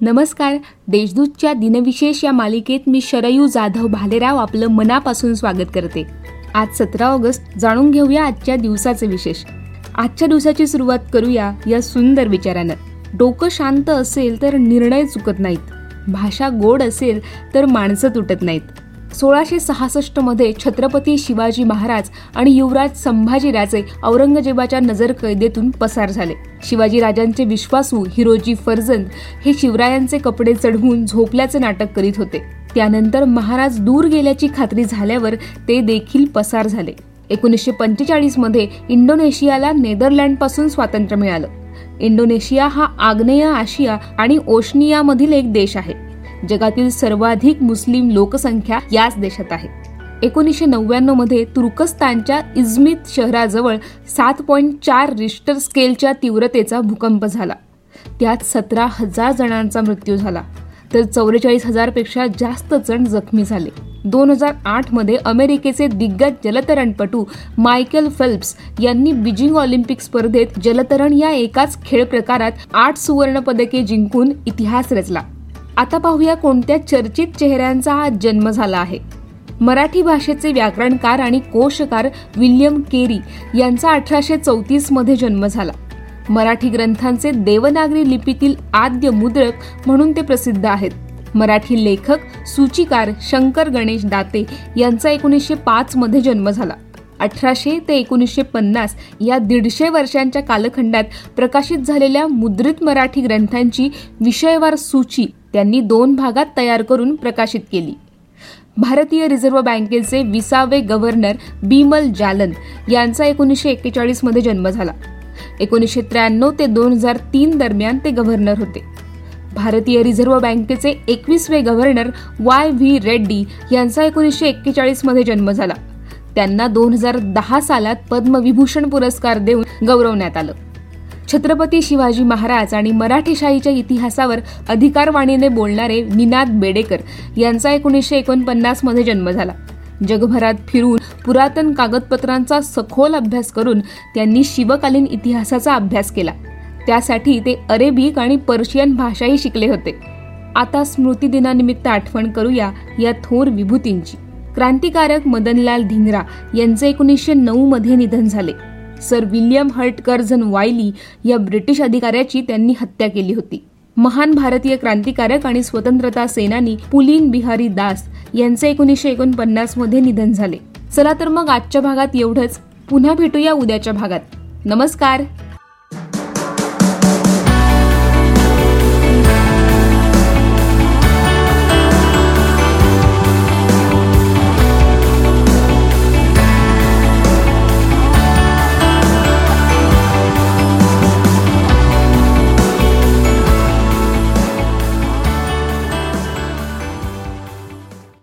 नमस्कार. देशदूतच्या दिनविशेष या मालिकेत मी शरयू जाधव भालेराव आपलं मनापासून स्वागत करते. आज सतरा ऑगस्ट जाणून घेऊया आजच्या दिवसाचे विशेष. आजच्या दिवसाची सुरुवात करूया या सुंदर विचारानं. डोकं शांत असेल तर निर्णय चुकत नाहीत. भाषा गोड असेल तर माणसं तुटत नाहीत. सोळाशे सहासष्टमध्ये छत्रपती शिवाजी महाराज आणि युवराज संभाजीराजे औरंगजेबाच्या नजर कैदेतून पसार झाले. शिवाजी राजांचे विश्वासू हिरोजी फर्जंद हे शिवरायांचे कपडे चढवून झोपल्याचे नाटक करीत होते. त्यानंतर महाराज दूर गेल्याची खात्री झाल्यावर ते देखील पसार झाले. एकोणीसशे पंचेचाळीसमध्ये इंडोनेशियाला नेदरलँडपासून स्वातंत्र्य मिळालं. इंडोनेशिया हा आग्नेय आशिया आणि ओशनियामधील एक देश आहे. जगातील सर्वाधिक मुस्लिम लोकसंख्या याच देशात आहे. एकोणीसशे नव्याण्णवमध्ये तुर्कस्तानच्या इजमित शहराजवळ सात पॉईंट चार रिस्टर स्केलच्या तीव्रतेचा भूकंप झाला. त्यात सतरा हजार जणांचा मृत्यू झाला. तर चौवेचाळीसपेक्षा जास्त जण जखमी झाले. दोन हजार आठमध्ये अमेरिकेचे दिग्गज जलतरणपटू मायकेल फेल्प्स यांनी बीजिंग ऑलिम्पिक स्पर्धेत जलतरण या एकाच खेळ प्रकारात आठ सुवर्ण पदके जिंकून इतिहास रचला. आता पाहूया कोणत्या चर्चित चेहऱ्यांचा हा जन्म झाला आहे. मराठी भाषेचे व्याकरणकार आणि कोशकार विल्यम केरी यांचा अठराशे चौतीसमध्ये जन्म झाला. मराठी ग्रंथांचे देवनागरी लिपीतील आद्य मुद्रक म्हणून ते प्रसिद्ध आहेत. मराठी लेखक सूचिकार शंकर गणेश दाते यांचा एकोणीसशे पाच मध्ये जन्म झाला. अठराशे ते एकोणीसशे पन्नास या दीडशे वर्षांच्या कालखंडात प्रकाशित झालेल्या मुद्रित मराठी ग्रंथांची विषयवार सूची त्यांनी दोन भागात तयार करून प्रकाशित केली. भारतीय रिझर्व्ह बँकेचे विसावे गव्हर्नर बिमल जालन यांचा एकोणीसशे एक्केचाळीसमध्ये जन्म झाला. एकोणीसशे त्र्याण्णव ते दोन हजार तीन दरम्यान ते गव्हर्नर होते. भारतीय रिझर्व्ह बँकेचे एकवीसवे गव्हर्नर वाय व्ही रेड्डी यांचा एकोणीसशे एक्केचाळीसमध्ये जन्म झाला. त्यांना दोन हजार दहा सालात पद्मविभूषण पुरस्कार देऊन गौरवण्यात आलं. छत्रपती शिवाजी महाराज आणि मराठीशाहीच्या इतिहासावर अधिकारवाणीने बोलणारे निनाद बेडेकर यांचा एकोणीसशे एकोणपन्नासमध्ये जन्म झाला. जगभरात फिरून पुरातन कागदपत्रांचा सखोल अभ्यास करून त्यांनी शिवकालीन इतिहासाचा अभ्यास केला. त्यासाठी ते अरेबिक आणि पर्शियन भाषाही शिकले होते. आता स्मृतिदिनानिमित्त आठवण करूया या थोर विभूतींची. क्रांतिकारक मदनलाल धिंगरा यांचे एकोणीसशे नऊ मध्ये निधन झाले. Sir William Hurt Curzon Wyllie या ब्रिटिश अधिकाऱ्याची त्यांनी हत्या केली होती. महान भारतीय क्रांतिकारक आणि स्वतंत्रता सेनानी पुलीन बिहारी दास यांचे एकोणीसशे एकोणपन्नासमध्ये निधन झाले. चला तर मग आजच्या भागात एवढंच. पुन्हा भेटूया उद्याच्या भागात. नमस्कार.